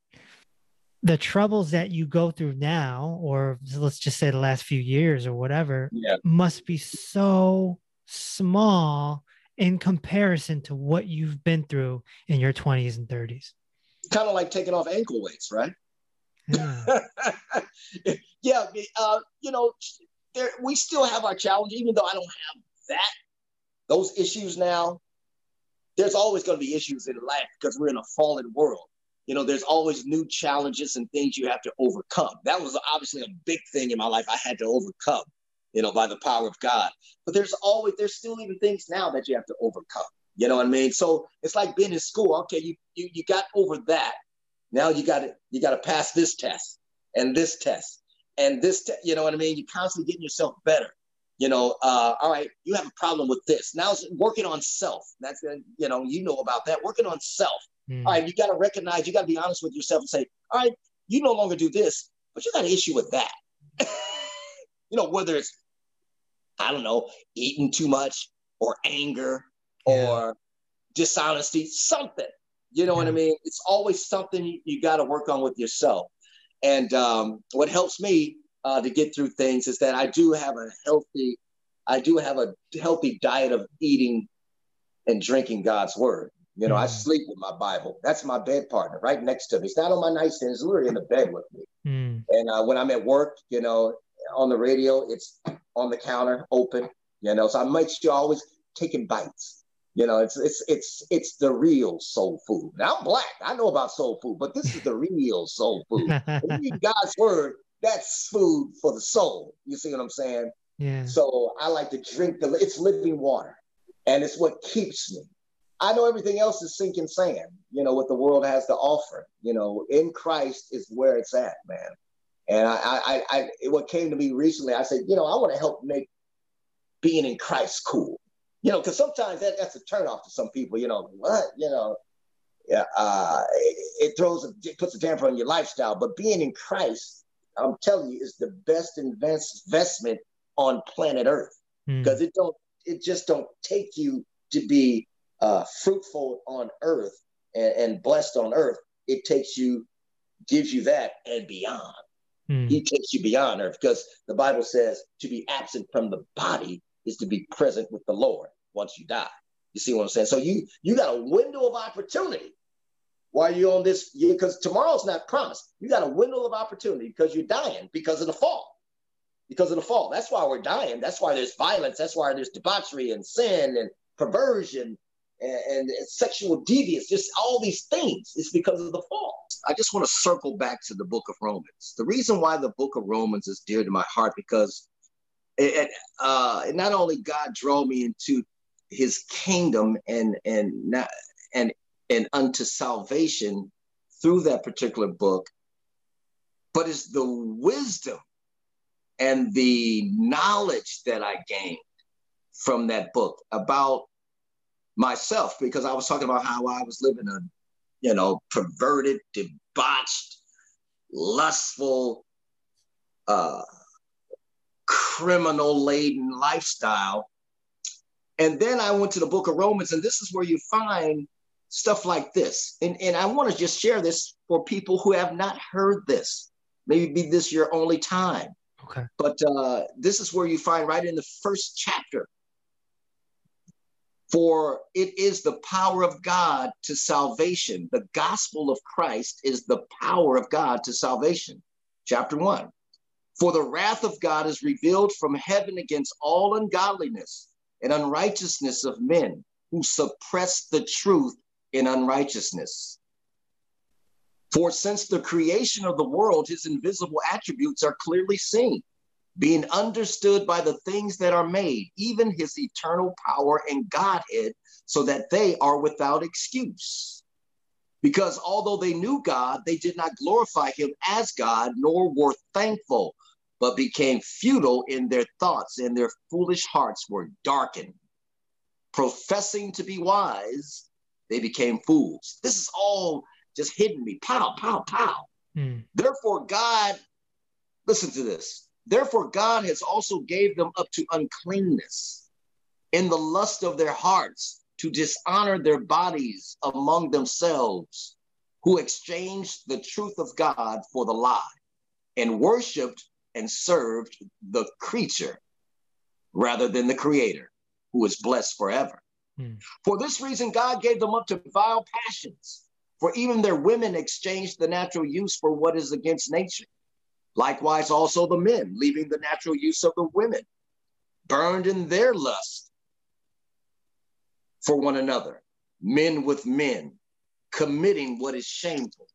the troubles that you go through now or let's just say the last few years or whatever Yeah. must be so small in comparison to what you've been through in your 20s and 30s Kind of like taking off ankle weights, right? yeah yeah, uh, you know, there, we still have our challenge, even though I don't have that, those issues now. There's always going to be issues in life because we're in a fallen world. You know, there's always new challenges and things you have to overcome. That was obviously a big thing in my life I had to overcome, you know, by the power of God. But there's always, there's still even things now that you have to overcome. You know what I mean? So it's like being in school. Okay, you you, you got over that. Now you got to you got to pass this test and this test and this. You know what I mean? You're constantly getting yourself better. You know, uh, all right, you have a problem with this. Now it's working on self. That's uh, you know, you know about that. Working on self. Mm. All right, you got to recognize. You got to be honest with yourself and say, all right, you no longer do this, but you got an issue with that. you know, whether it's I don't know, eating too much or anger Yeah. or dishonesty, something. You know yeah. what I mean? It's always something you, you got to work on with yourself. And um, what helps me uh, to get through things is that I do have a healthy, I do have a healthy diet of eating and drinking God's word. You know, mm. I sleep with my Bible. That's my bed partner right next to me. It's not on my nightstand. It's literally in the bed with me. Mm. And uh, when I'm at work, you know, on the radio, it's on the counter, open. You know, so I make sure always taking bites. You know, it's it's it's it's the real soul food. Now I'm black. I know about soul food, but this is the real soul food. God's word, that's food for the soul. You see what I'm saying? Yeah. So I like to drink the it's living water. And it's what keeps me. I know everything else is sinking sand, you know, what the world has to offer. You know, in Christ is where it's at, man. And I, I, I, what came to me recently, I said, you know, I want to help make being in Christ cool. You know, because sometimes that, that's a turnoff to some people. You know, what? You know, yeah, uh, it, it throws, a, it puts a damper on your lifestyle. But being in Christ, I'm telling you, is the best investment on planet Earth because mm. it don't, it just don't take you to be uh, fruitful on earth and, and, blessed on earth, it takes you, gives you that and beyond. Mm. He takes you beyond earth because the Bible says to be absent from the body is to be present with the Lord once you die. You see what I'm saying? So you you got a window of opportunity while you're on this because tomorrow's not promised. You got a window of opportunity because you're dying because of the fall. Because of the fall. That's why we're dying. That's why there's violence. That's why there's debauchery and sin and perversion and, and sexual deviance, just all these things. It's because of the fall. I just want to circle back to the book of Romans. The reason why the book of Romans is dear to my heart because it, uh, it not only God draw me into His kingdom and and not, and and unto salvation through that particular book, but it's the wisdom and the knowledge that I gained from that book about myself because I was talking about how I was living a, you know, perverted, debauched, lustful, uh, criminal laden lifestyle. And then I went to the book of Romans, and this is where you find stuff like this. And, and I want to just share this for people who have not heard this. Maybe be this your only time. Okay. But uh, this is where you find right in the first chapter for it is the power of God to salvation. The gospel of Christ is the power of God to salvation. Chapter one. For the wrath of God is revealed from heaven against all ungodliness and unrighteousness of men who suppress the truth in unrighteousness. For since the creation of the world, his invisible attributes are clearly seen being understood by the things that are made, even his eternal power and Godhead, so that they are without excuse. Because although they knew God, they did not glorify him as God, nor were thankful, but became futile in their thoughts, and their foolish hearts were darkened. Professing to be wise, they became fools. This is all just hitting me pow, pow, pow. Mm. Therefore, God, listen to this Therefore, God has also gave them up to uncleanness in the lust of their hearts to dishonor their bodies among themselves, who exchanged the truth of God for the lie and worshiped and served the creature rather than the creator, who is blessed forever. Hmm. For this reason, God gave them up to vile passions, for even their women exchanged the natural use for what is against nature. Likewise, also the men, leaving the natural use of the women, burned in their lust for one another, men with men, committing what is shameful,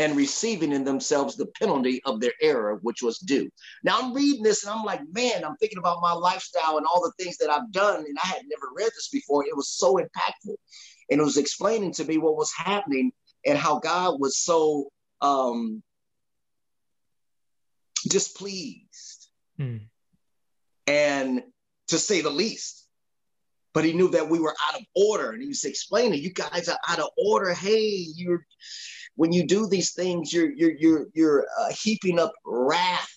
and receiving in themselves the penalty of their error, which was due. Now I'm reading this and I'm like, man, I'm thinking about my lifestyle and all the things that I've done, and I had never read this before. It was so impactful. And it was explaining to me what was happening and how God was so um, displeased, mm. and to say the least. But he knew that we were out of order, and he was explaining, "You guys are out of order. Hey, you're when you do these things, you're you're you're you're uh, heaping up wrath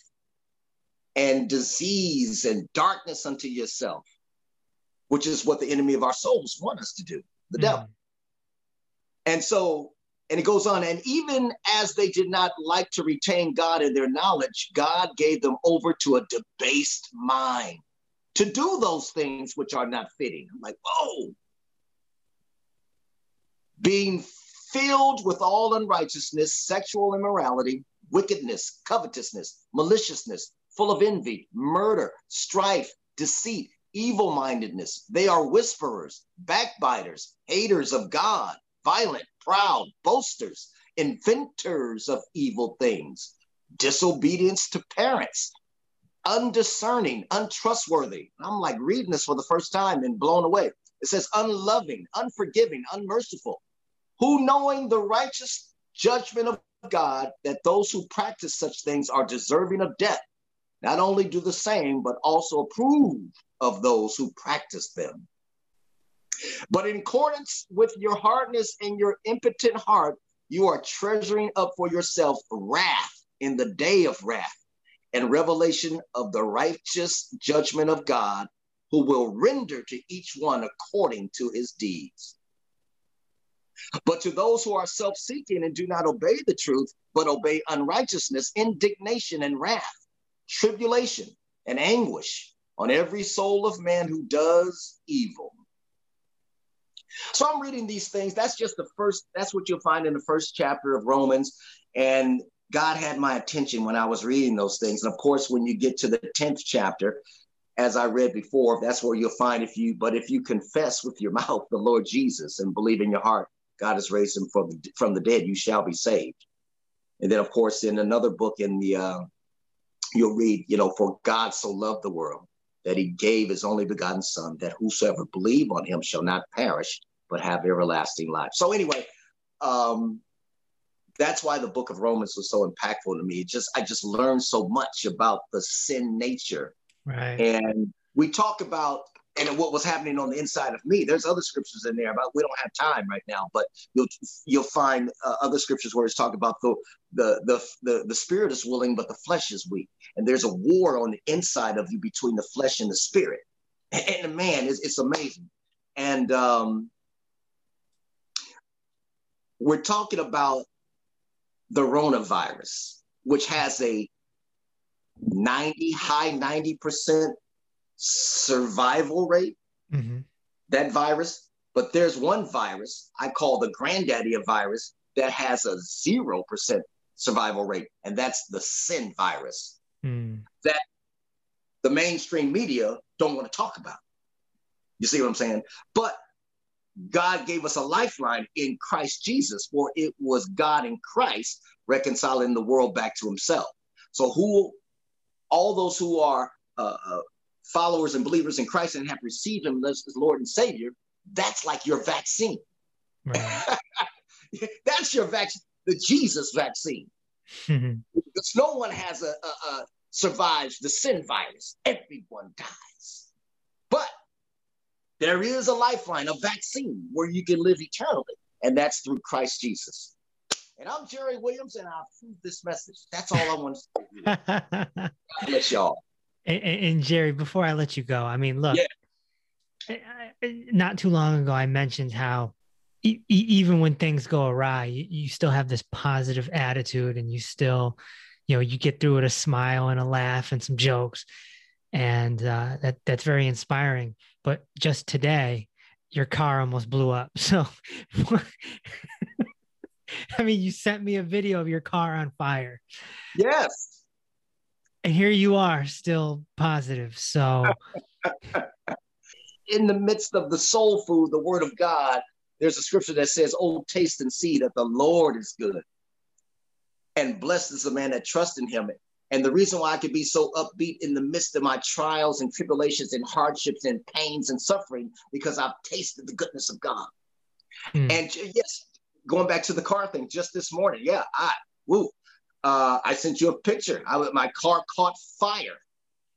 and disease and darkness unto yourself, which is what the enemy of our souls want us to do, the mm. devil. And so, and it goes on, and even as they did not like to retain God in their knowledge, God gave them over to a debased mind to do those things which are not fitting. I'm like, whoa. Being filled with all unrighteousness, sexual immorality, wickedness, covetousness, maliciousness, full of envy, murder, strife, deceit, evil mindedness. They are whisperers, backbiters, haters of God, violent, proud, boasters, inventors of evil things, disobedience to parents, undiscerning, untrustworthy. I'm like reading this for the first time and blown away. It says unloving, unforgiving, unmerciful, who knowing the righteous judgment of God that those who practice such things are deserving of death, not only do the same, but also approve of those who practice them. But in accordance with your hardness and your impotent heart, you are treasuring up for yourself wrath in the day of wrath and revelation of the righteous judgment of God, who will render to each one according to his deeds. But to those who are self seeking and do not obey the truth, but obey unrighteousness, indignation and wrath, tribulation and anguish on every soul of man who does evil. So I'm reading these things. That's just the first, that's what you'll find in the first chapter of Romans. And God had my attention when I was reading those things. And of course, when you get to the 10th chapter, as I read before, that's where you'll find if you, but if you confess with your mouth the Lord Jesus and believe in your heart God has raised him from the, from the dead, you shall be saved. And then, of course, in another book in the, uh, you'll read, you know, for God so loved the world that he gave his only begotten son, that whosoever believe on him shall not perish, but have everlasting life. So anyway, um, that's why the book of Romans was so impactful to me. It just I just learned so much about the sin nature. Right. And we talk about and what was happening on the inside of me. There's other scriptures in there, about we don't have time right now. But you'll you'll find uh, other scriptures where it's talk about the, the the the the spirit is willing, but the flesh is weak, and there's a war on the inside of you between the flesh and the spirit. And, and man, it's, it's amazing. And um, we're talking about the coronavirus, which has a 90 high 90 percent survival rate, mm-hmm. that virus. But there's one virus I call the granddaddy of virus that has a 0% survival rate, and that's the sin virus mm. that the mainstream media don't want to talk about. You see what I'm saying? But God gave us a lifeline in Christ Jesus, for it was God in Christ reconciling the world back to himself. So who all those who are uh, uh followers and believers in Christ and have received him as Lord and Savior, that's like your vaccine. Right. that's your vaccine, the Jesus vaccine. because no one has a, a, a survives the sin virus. Everyone dies. There is a lifeline, a vaccine where you can live eternally, and that's through Christ Jesus. And I'm Gerry Williams, and I approve this message. That's all I want to say. God bless y'all. And, and, Gerry, before I let you go, I mean, look, yeah. not too long ago, I mentioned how e- even when things go awry, you, you still have this positive attitude and you still, you know, you get through with a smile and a laugh and some jokes. And uh, that that's very inspiring. But just today, your car almost blew up. So, I mean, you sent me a video of your car on fire. Yes and here you are still positive so in the midst of the soul food the word of god there's a scripture that says oh taste and see that the lord is good and blessed is the man that trusts in him and the reason why i could be so upbeat in the midst of my trials and tribulations and hardships and pains and suffering because i've tasted the goodness of god mm. and yes going back to the car thing just this morning yeah i woo uh, I sent you a picture. I, my car caught fire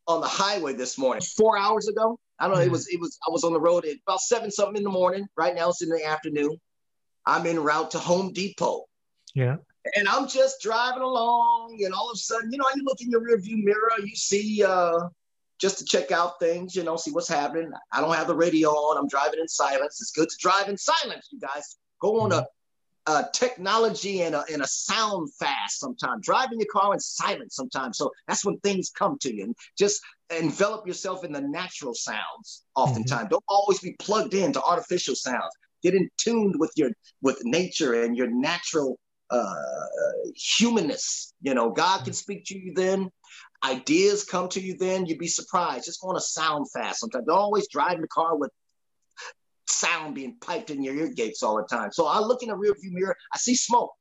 on the highway this morning, four hours ago. I don't know. It mm-hmm. was it was I was on the road at about seven something in the morning. Right now it's in the afternoon. I'm en route to Home Depot. Yeah. And I'm just driving along, and all of a sudden, you know, you look in your rearview mirror, you see uh, just to check out things, you know, see what's happening. I don't have the radio on. I'm driving in silence. It's good to drive in silence, you guys. Go on a uh, technology and a, and a sound fast sometimes. Driving your car in silence sometimes. So that's when things come to you. And just envelop yourself in the natural sounds. Oftentimes, mm-hmm. don't always be plugged into artificial sounds. Get in tuned with your with nature and your natural uh, humanness. You know, God can speak to you then. Ideas come to you then. You'd be surprised. It's going to sound fast sometimes. Don't always drive in the car with sound being piped in your ear gates all the time. So I look in the rearview mirror, I see smoke.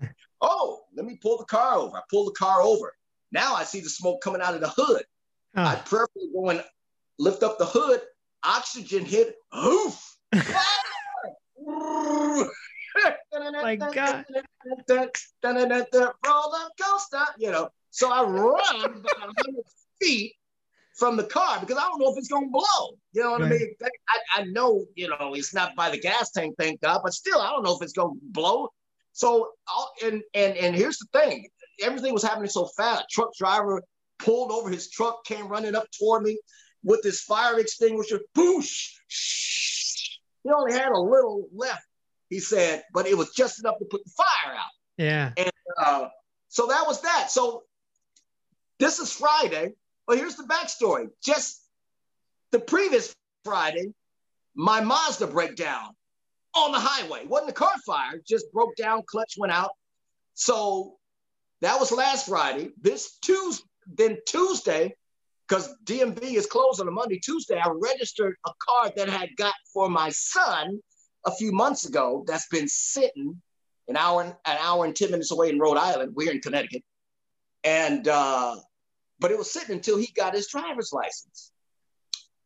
oh, let me pull the car over. I pull the car over. Now I see the smoke coming out of the hood. I prayerfully go and lift up the hood. Oxygen hit. Oof. My God. Roller coaster, you know. So I run about 100 feet from the car because I don't know if it's going to blow. You know what right. I mean? I, I know, you know, it's not by the gas tank, thank God, but still, I don't know if it's going to blow. So, and and and here's the thing: everything was happening so fast. Truck driver pulled over his truck, came running up toward me with his fire extinguisher. Boosh! He only had a little left, he said, but it was just enough to put the fire out. Yeah. And uh, so that was that. So this is Friday. Well, here's the backstory. Just the previous Friday, my Mazda break down on the highway. Wasn't a car fire, just broke down, clutch went out. So that was last Friday. This Tuesday, then Tuesday, because DMV is closed on a Monday, Tuesday, I registered a car that I had got for my son a few months ago that's been sitting an hour, an hour and 10 minutes away in Rhode Island. We're in Connecticut. And uh, but it was sitting until he got his driver's license.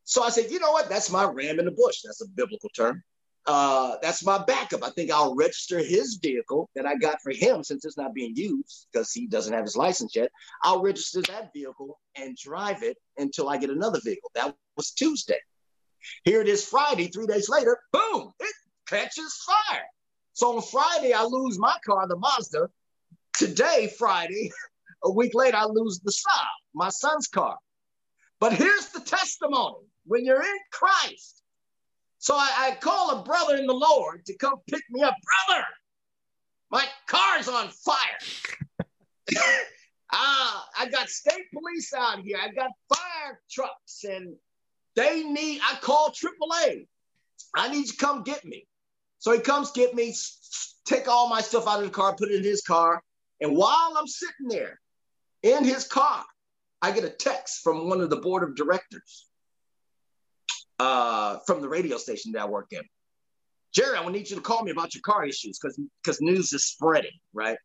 So I said, you know what? That's my ram in the bush. That's a biblical term. Uh, that's my backup. I think I'll register his vehicle that I got for him since it's not being used because he doesn't have his license yet. I'll register that vehicle and drive it until I get another vehicle. That was Tuesday. Here it is Friday, three days later, boom, it catches fire. So on Friday, I lose my car, the Mazda. Today, Friday, a week later, I lose the Saab, my son's car. But here's the testimony when you're in Christ. So I, I call a brother in the Lord to come pick me up. Brother, my car's on fire. ah, I got state police out here. I got fire trucks, and they need. I call AAA. I need you to come get me. So he comes get me, take all my stuff out of the car, put it in his car, and while I'm sitting there, in his car, I get a text from one of the board of directors uh, from the radio station that I work in. Gerry, I need you to call me about your car issues because because news is spreading, right?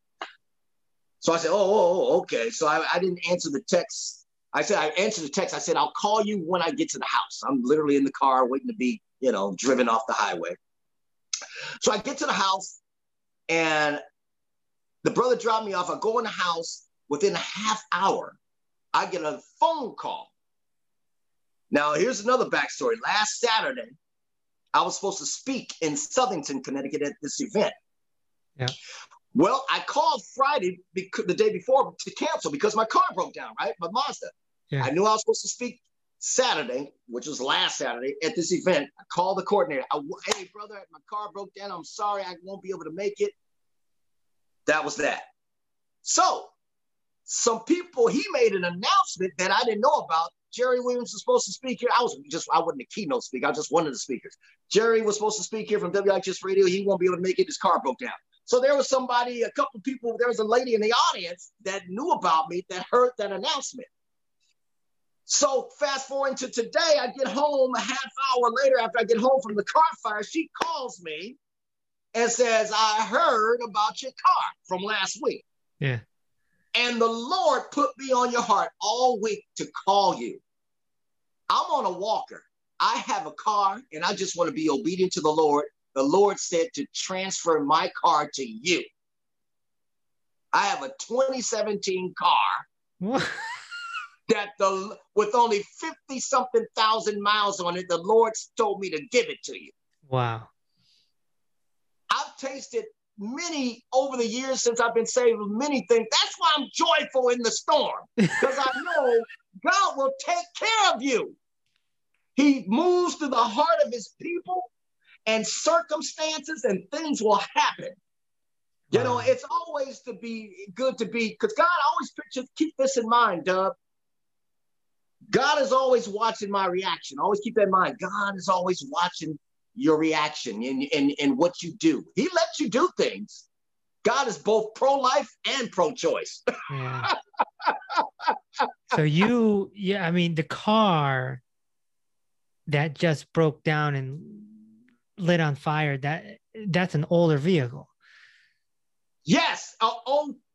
So I said, oh, oh, oh okay. So I, I didn't answer the text. I said, I answered the text. I said, I'll call you when I get to the house. I'm literally in the car waiting to be, you know, driven off the highway. So I get to the house and the brother dropped me off. I go in the house within a half hour, I get a phone call. Now, here's another backstory. Last Saturday, I was supposed to speak in Southington, Connecticut at this event. Yeah. Well, I called Friday, because, the day before, to cancel because my car broke down, right? My Mazda. Yeah. I knew I was supposed to speak Saturday, which was last Saturday, at this event. I called the coordinator. I, hey, brother, my car broke down. I'm sorry, I won't be able to make it. That was that. So some people, he made an announcement that I didn't know about. Gerry Williams was supposed to speak here. I was just, I wasn't a keynote speaker. I was just one of the speakers. Gerry was supposed to speak here from WIHS Radio. He won't be able to make it. His car broke down. So there was somebody, a couple people, there was a lady in the audience that knew about me that heard that announcement. So fast forward to today, I get home a half hour later after I get home from the car fire. She calls me and says, I heard about your car from last week. Yeah. And the Lord put me on your heart all week to call you. I'm on a walker. I have a car and I just want to be obedient to the Lord. The Lord said to transfer my car to you. I have a 2017 car that the with only 50 something thousand miles on it, the Lord told me to give it to you. Wow. I've tasted many over the years since I've been saved many things. That's why I'm joyful in the storm because I know God will take care of you. He moves to the heart of his people. and circumstances and things will happen. You know, it's always to be good to be because God always pictures. Keep this in mind, Dub. God is always watching my reaction. Always keep that in mind. God is always watching your reaction and, and, and what you do. He lets you do things. God is both pro life and pro choice. Yeah. so you, yeah, I mean, the car that just broke down and lit on fire, that that's an older vehicle. Yes, a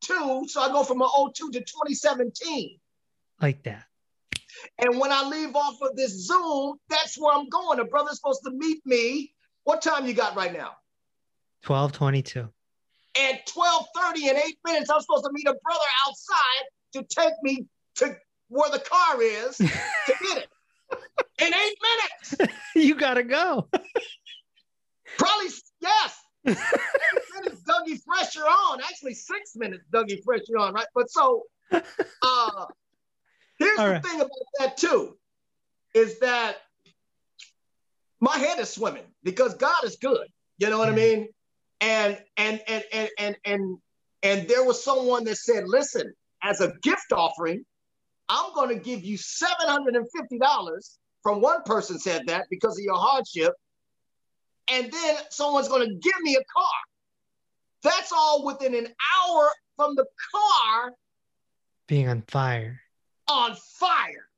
02. So I go from a 02 to 2017. Like that. And when I leave off of this Zoom, that's where I'm going. A brother's supposed to meet me. What time you got right now? 1222. At 1230 in eight minutes, I'm supposed to meet a brother outside to take me to where the car is to get it. In eight minutes. you gotta go. Probably yes. minutes, Dougie Fresh, you're on. Actually, six minutes, Dougie Fresh, you're on, right? But so uh Here's All the right. thing about that too, is that my head is swimming because God is good. You know what I mean? And and and and and and and there was someone that said, listen, as a gift offering, I'm going to give you $750 from one person said that because of your hardship. And then someone's going to give me a car. That's all within an hour from the car being on fire on fire.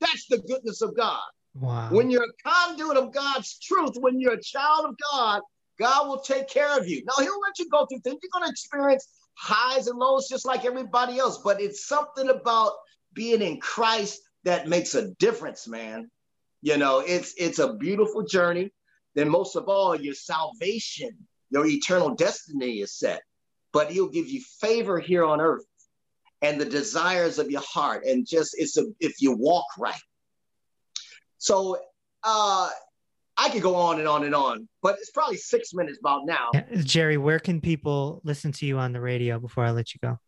That's the goodness of God. Wow. When you're a conduit of God's truth, when you're a child of God, God will take care of you. Now, He'll let you go through things. You're going to experience highs and lows just like everybody else, but it's something about being in Christ that makes a difference, man. You know, it's it's a beautiful journey. Then most of all, your salvation, your eternal destiny is set. But he'll give you favor here on earth and the desires of your heart and just it's a, if you walk right. So uh i could go on and on and on but it's probably six minutes about now. Gerry where can people listen to you on the radio before i let you go?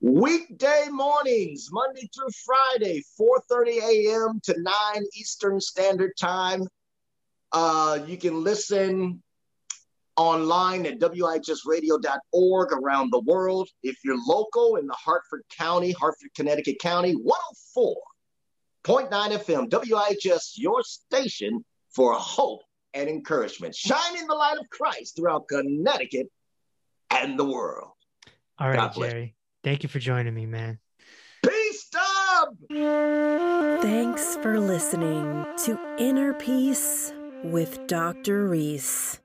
Weekday mornings monday through friday 4.30 a.m to 9 eastern standard time. Uh, you can listen online at WIHSradio.org around the world. If you're local in the Hartford County, Hartford, Connecticut County, 104.9 FM, WIHS, your station for hope and encouragement, shining the light of Christ throughout Connecticut and the world. All right, Gerry. Thank you for joining me, man. Peace, Dub! Thanks for listening to Inner Peace with Dr. Reese.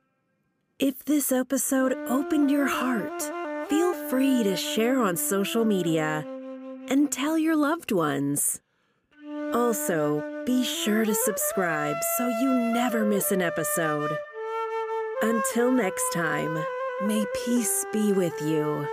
If this episode opened your heart, feel free to share on social media and tell your loved ones. Also, be sure to subscribe so you never miss an episode. Until next time, may peace be with you.